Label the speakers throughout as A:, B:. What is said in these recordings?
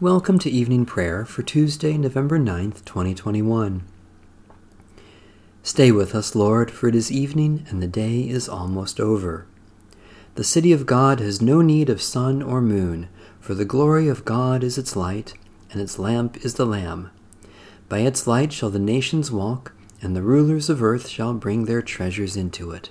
A: Welcome to evening prayer for Tuesday, November 9th, 2021. Stay with us, Lord, for it is evening and the day is almost over. The city of God has no need of sun or moon, for the glory of God is its light, and its lamp is the Lamb. By its light shall the nations walk, and the rulers of earth shall bring their treasures into it.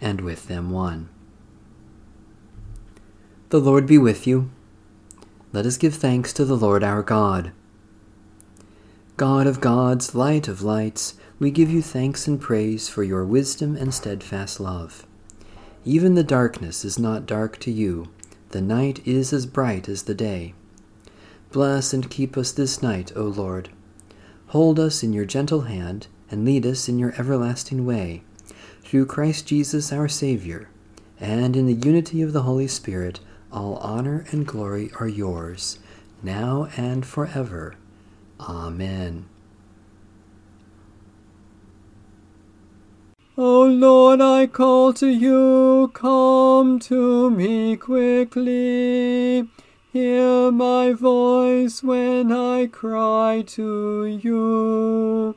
A: and with them one. The Lord be with you. Let us give thanks to the Lord our God. God of gods, light of lights, we give you thanks and praise for your wisdom and steadfast love. Even the darkness is not dark to you, the night is as bright as the day. Bless and keep us this night, O Lord. Hold us in your gentle hand, and lead us in your everlasting way, through Christ Jesus our Saviour, and in the unity of the Holy Spirit all honor and glory are yours, now and forever. Amen.
B: O Lord, I call to you, come to me quickly. Hear my voice when I cry to you.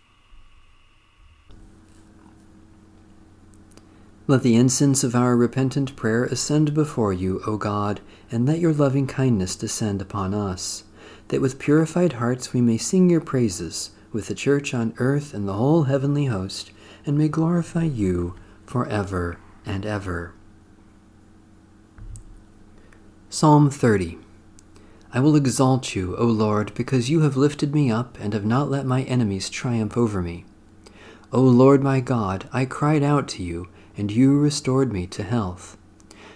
A: Let the incense of our repentant prayer ascend before you, O God, and let your loving kindness descend upon us, that with purified hearts we may sing your praises with the church on earth and the whole heavenly host, and may glorify you for ever and ever. Psalm 30 I will exalt you, O Lord, because you have lifted me up and have not let my enemies triumph over me. O Lord my God, I cried out to you, and you restored me to health.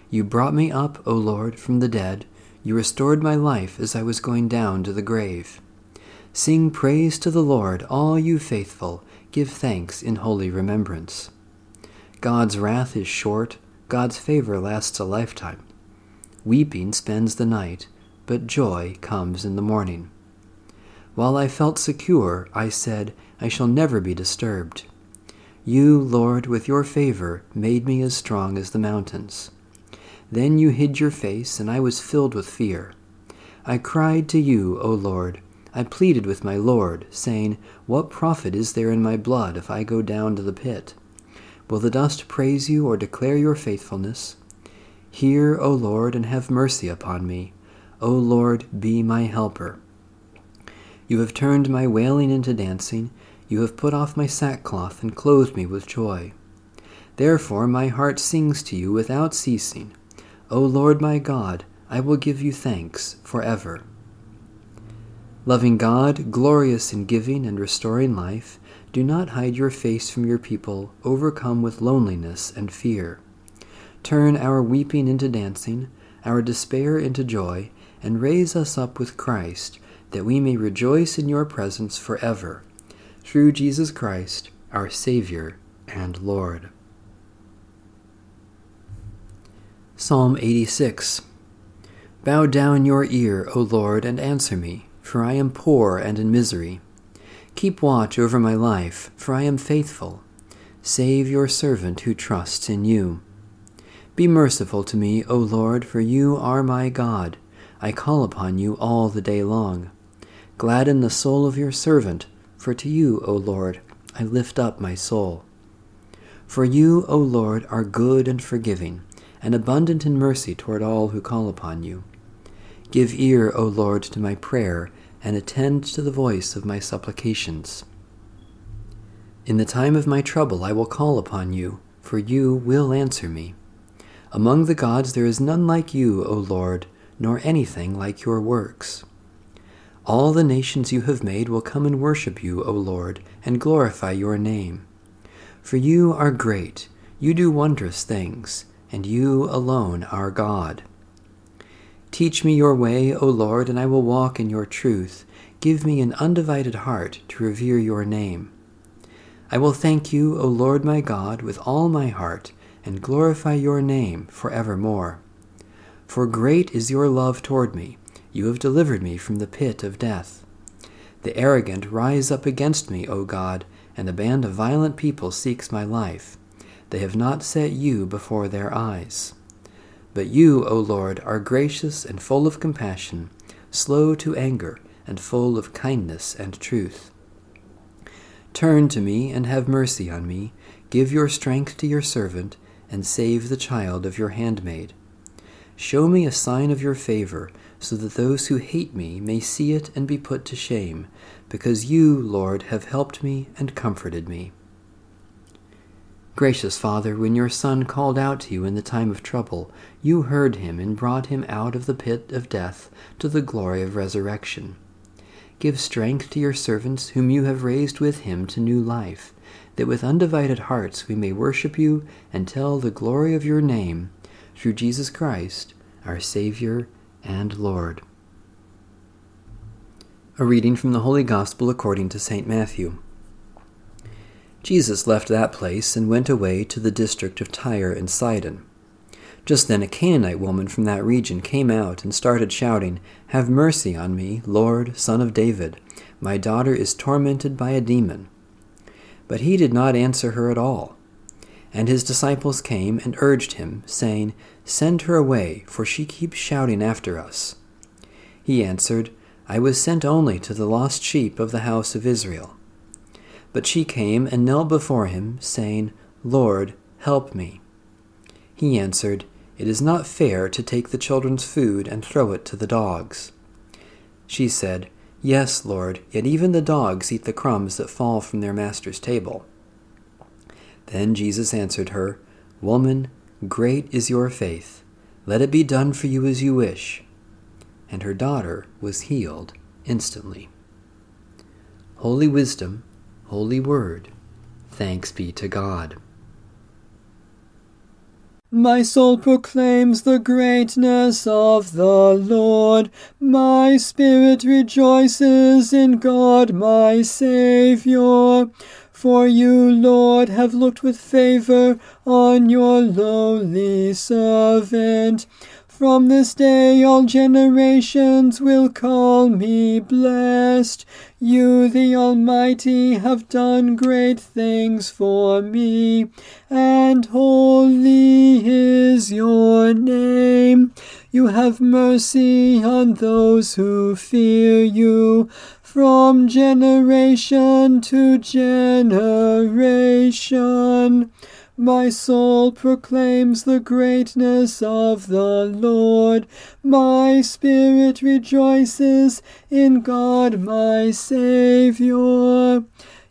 A: You brought me up, O Lord, from the dead. You restored my life as I was going down to the grave. Sing praise to the Lord, all you faithful. Give thanks in holy remembrance. God's wrath is short, God's favor lasts a lifetime. Weeping spends the night but joy comes in the morning. While I felt secure, I said, I shall never be disturbed. You, Lord, with your favor, made me as strong as the mountains. Then you hid your face, and I was filled with fear. I cried to you, O Lord. I pleaded with my Lord, saying, What profit is there in my blood if I go down to the pit? Will the dust praise you or declare your faithfulness? Hear, O Lord, and have mercy upon me. O Lord, be my helper. You have turned my wailing into dancing. You have put off my sackcloth and clothed me with joy. Therefore my heart sings to you without ceasing. O Lord my God, I will give you thanks forever. Loving God, glorious in giving and restoring life, do not hide your face from your people, overcome with loneliness and fear. Turn our weeping into dancing, our despair into joy, and raise us up with Christ, that we may rejoice in your presence forever. Through Jesus Christ, our Savior and Lord. Psalm 86 Bow down your ear, O Lord, and answer me, for I am poor and in misery. Keep watch over my life, for I am faithful. Save your servant who trusts in you. Be merciful to me, O Lord, for you are my God. I call upon you all the day long. Gladden the soul of your servant, for to you, O Lord, I lift up my soul. For you, O Lord, are good and forgiving, and abundant in mercy toward all who call upon you. Give ear, O Lord, to my prayer, and attend to the voice of my supplications. In the time of my trouble I will call upon you, for you will answer me. Among the gods there is none like you, O Lord, nor anything like your works. All the nations you have made will come and worship you, O Lord, and glorify your name. For you are great, you do wondrous things and you alone are God. Teach me your way, O Lord, and I will walk in your truth. Give me an undivided heart to revere your name. I will thank you, O Lord my God, with all my heart, and glorify your name for evermore. For great is your love toward me. You have delivered me from the pit of death. The arrogant rise up against me, O God, and a band of violent people seeks my life. They have not set you before their eyes. But you, O Lord, are gracious and full of compassion, slow to anger, and full of kindness and truth. Turn to me and have mercy on me. Give your strength to your servant, and save the child of your handmaid. Show me a sign of your favor, so that those who hate me may see it and be put to shame, because you, Lord, have helped me and comforted me. Gracious Father, when your Son called out to you in the time of trouble, you heard him and brought him out of the pit of death to the glory of resurrection. Give strength to your servants whom you have raised with him to new life, that with undivided hearts we may worship you and tell the glory of your name, through Jesus Christ, our Savior and Lord. A reading from the Holy Gospel according to St. Matthew. Jesus left that place and went away to the district of Tyre and Sidon. Just then a Canaanite woman from that region came out and started shouting, Have mercy on me, Lord, Son of David. My daughter is tormented by a demon. But he did not answer her at all. And his disciples came and urged him, saying, Send her away, for she keeps shouting after us. He answered, I was sent only to the lost sheep of the house of Israel. But she came and knelt before him, saying, Lord, help me. He answered, It is not fair to take the children's food and throw it to the dogs. She said, Yes, Lord, yet even the dogs eat the crumbs that fall from their master's table. Then Jesus answered her, Woman, great is your faith. Let it be done for you as you wish. And her daughter was healed instantly. Holy Wisdom, Holy Word. Thanks be to God.
B: My soul proclaims the greatness of the Lord. My spirit rejoices in God my Saviour. For you, Lord, have looked with favor on your lowly servant. From this day all generations will call me blessed. You, the Almighty, have done great things for me, and holy is your name. You have mercy on those who fear you from generation to generation. My soul proclaims the greatness of the Lord. My spirit rejoices in God my Saviour.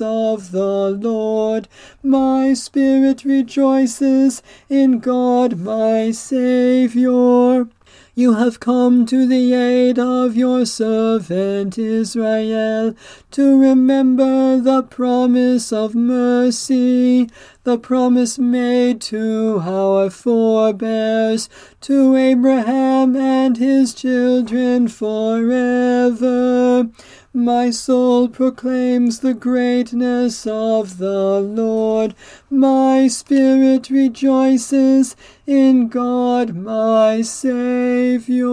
B: of the Lord. My spirit rejoices in God my Saviour. You have come to the aid of your servant Israel, to remember the promise of mercy, the promise made to our forebears, to Abraham and his children forever. My soul proclaims the greatness of the Lord. My spirit rejoices in God my Saviour.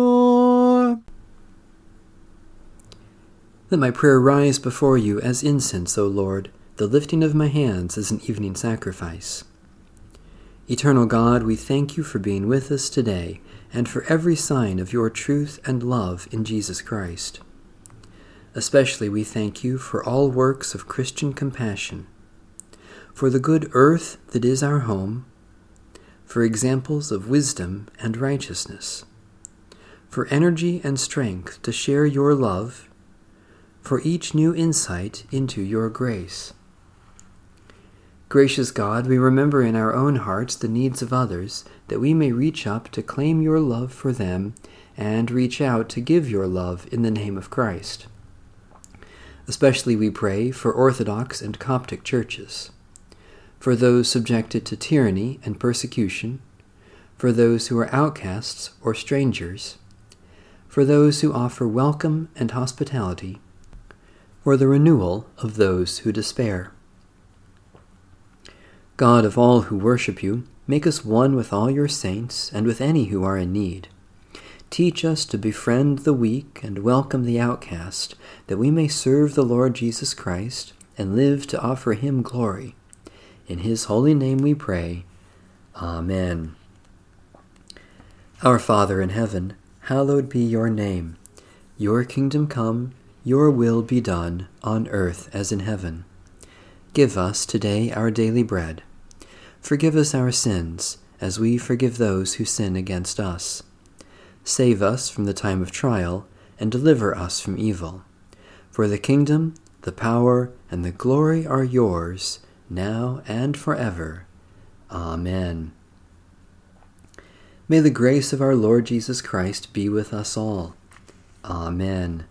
A: Let my prayer rise before you as incense, O Lord, the lifting of my hands as an evening sacrifice. Eternal God, we thank you for being with us today and for every sign of your truth and love in Jesus Christ. Especially we thank you for all works of Christian compassion, for the good earth that is our home, for examples of wisdom and righteousness, for energy and strength to share your love, for each new insight into your grace. Gracious God, we remember in our own hearts the needs of others, that we may reach up to claim your love for them and reach out to give your love in the name of Christ. Especially we pray for Orthodox and Coptic churches, for those subjected to tyranny and persecution, for those who are outcasts or strangers, for those who offer welcome and hospitality, for the renewal of those who despair. God of all who worship you, make us one with all your saints and with any who are in need. Teach us to befriend the weak and welcome the outcast, that we may serve the Lord Jesus Christ and live to offer him glory. In his holy name we pray. Amen. Our Father in heaven, hallowed be your name. Your kingdom come, your will be done, on earth as in heaven. Give us today our daily bread. Forgive us our sins, as we forgive those who sin against us Save us from the time of trial, and deliver us from evil. For the kingdom, the power, and the glory are yours, now and forever. Amen. May the grace of our Lord Jesus Christ be with us all. Amen.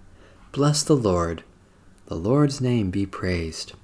A: Bless the Lord. The Lord's name be praised.